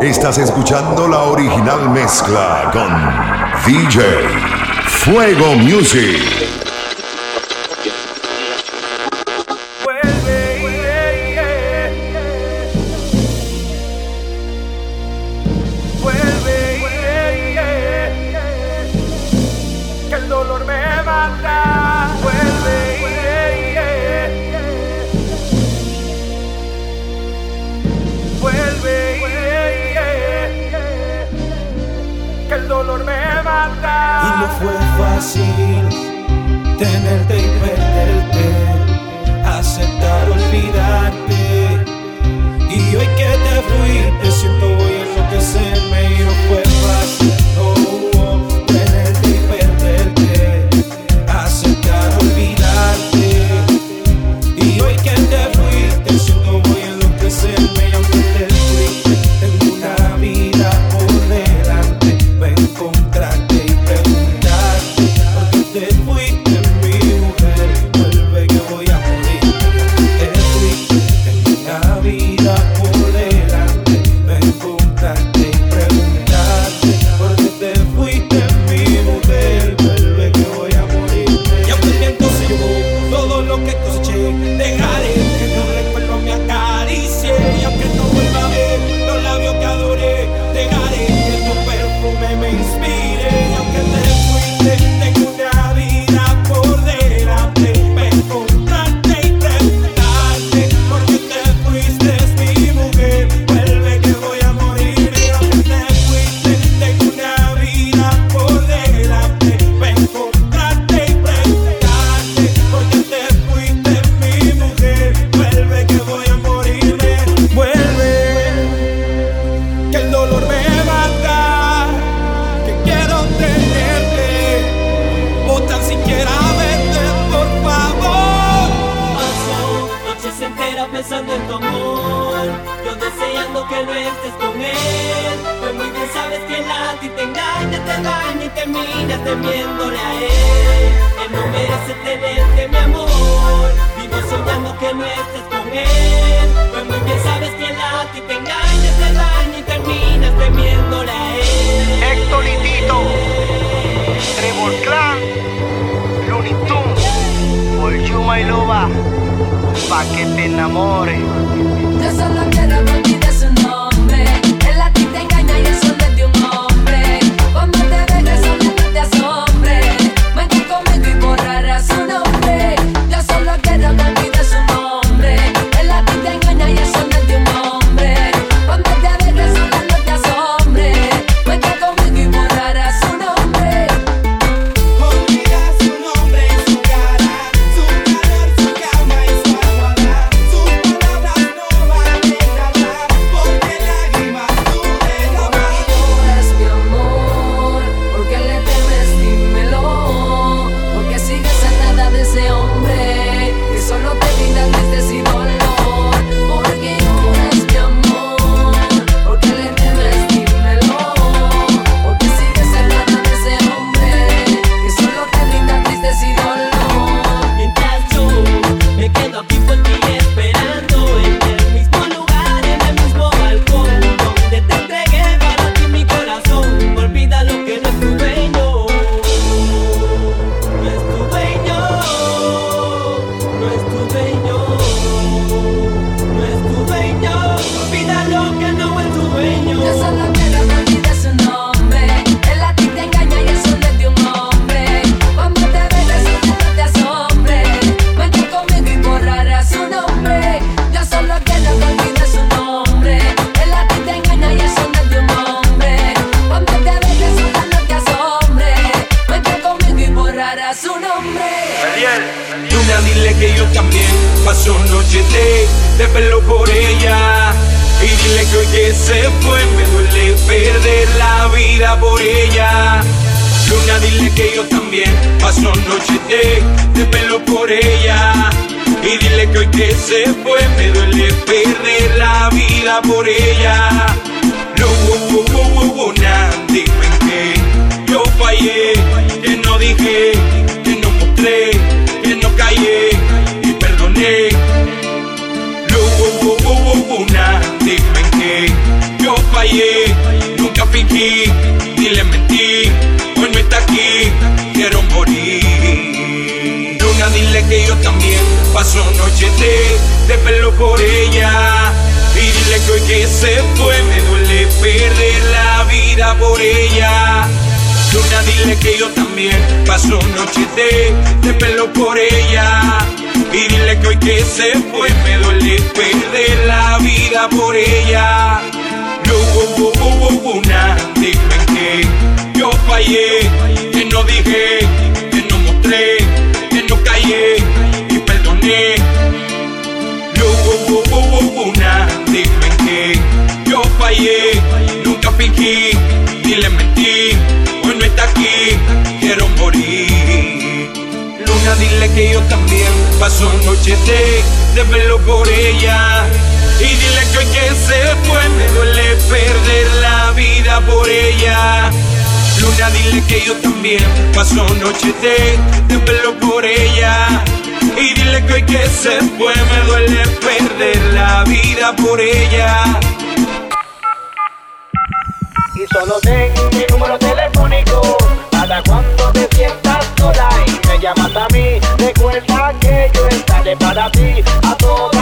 Estás escuchando la original mezcla con DJ Fuego Music. fácil tenerte y perderte, aceptar, olvidarte. Y hoy que te fuiste, siento voy a enloquecer. solo a él. Él no merece tenerte, mi amor. Vivo soñando que no estés con él. Pues muy bien sabes que la ti te engañas, te daña y terminas temiéndola a él. Héctor y Tito, Trevor Clan, Looney Tunes, por y Loba, pa' que te enamores. Yo solo quiero pelo por ella. Y dile que hoy que se fue, me duele perder la vida por ella. Luna, dile que yo también paso noche de, de pelo por ella. Y dile que hoy que se fue, me duele perder la vida por ella. No, oh, oh, oh, son noches de, de pelo por ella. Y dile que hoy que se fue me duele perder la vida por ella. Luna, dile que yo también paso noche de, de pelo por ella. Y dile que hoy que se fue me duele perder la vida por ella. No hubo, una, dime que yo fallé, que no dije 7 de por ella. Y dile que hoy que se fue, me duele perder la vida por ella. Luna, dile que yo también paso noche de, de por ella. Y dile que hoy que se fue, me duele perder la vida por ella. Y solo tengo mi número telefónico, para cuando te sientas sola y me llamas a mí, recuerda para ti, a todos.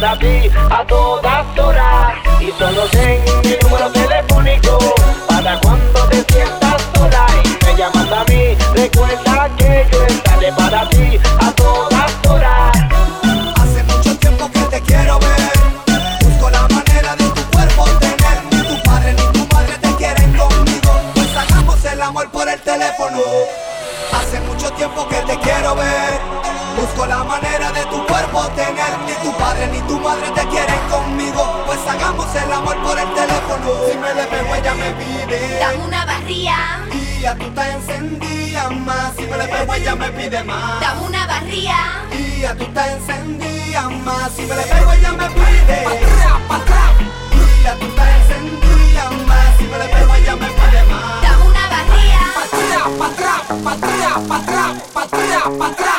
gotta be le pego, ella me pide más. Dame una barría. Y a tú te encendías más. Si me le pego, ella me pide. Pa' atrás. Y a tú te encendías más. Si me le pego, ella me pide más. Dame una barría. Pa' atrás, pa' atrás, pa' atrás, pa' atrás.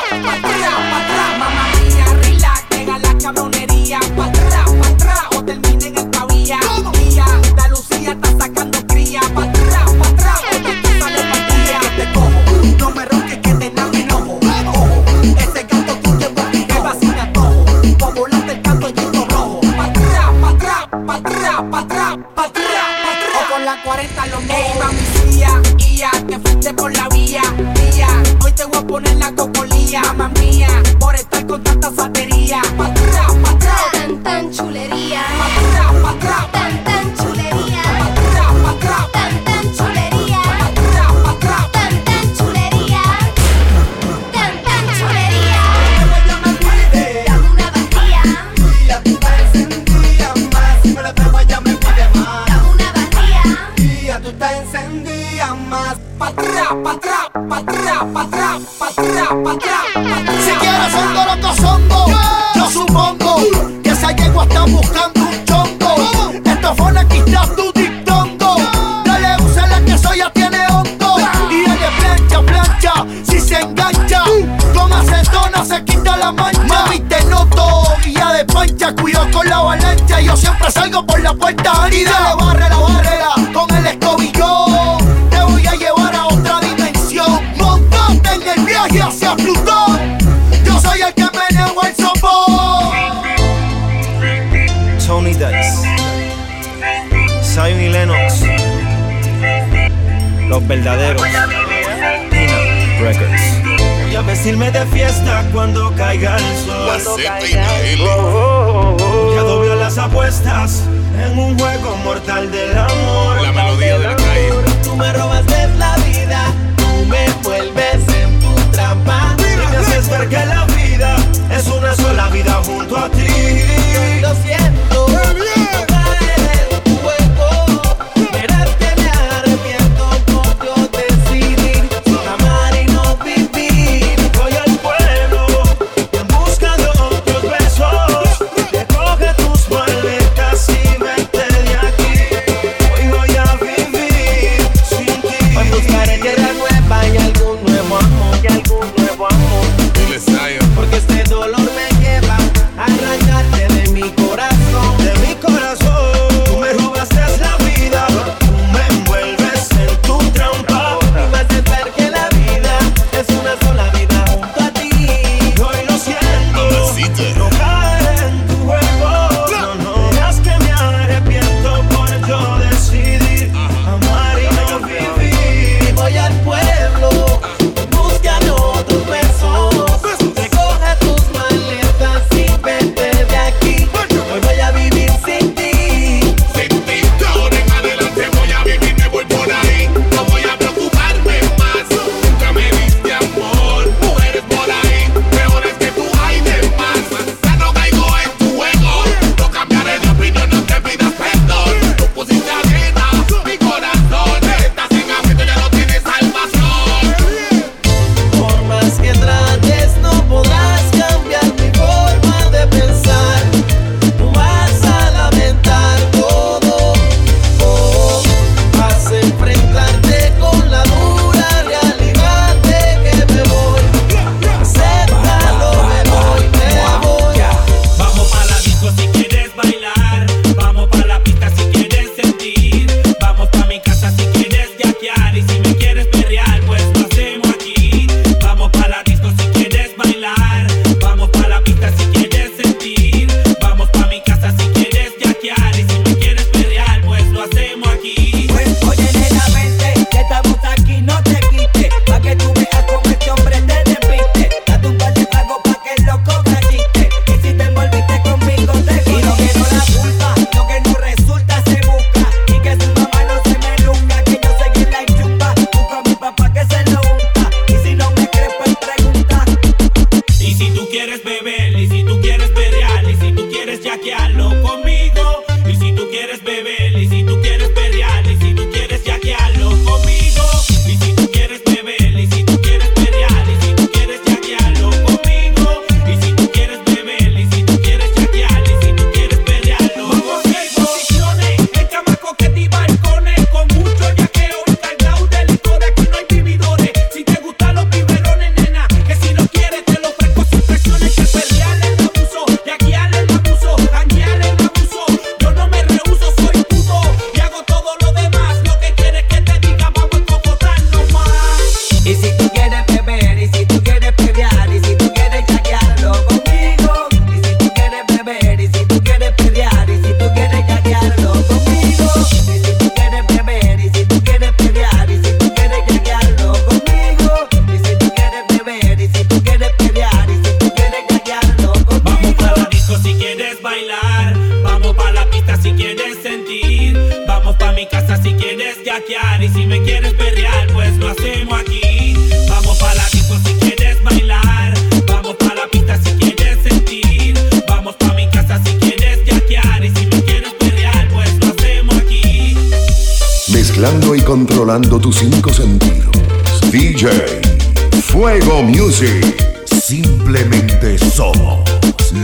puerta y dale barre la barrera con el escobillón. Te voy a llevar a otra dimensión. Montate en el viaje hacia Plutón. Yo soy el que meneo el sopor. Tony Dice, Zion y Lennox, los verdaderos. Pina Records. Voy a vestirme de fiesta cuando caiga el sol. La Z y la L. Oh, oh, oh, las apuestas en un juego mortal del amor. La melodía de la calle. Tú me robaste la vida, tú me envuelves en tu trampa. Y me haces ver que la vida es una sola vida junto a ti. y controlando tus cinco sentidos. DJ Fuego Music. Simplemente somos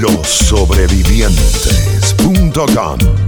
los sobrevivientes.com.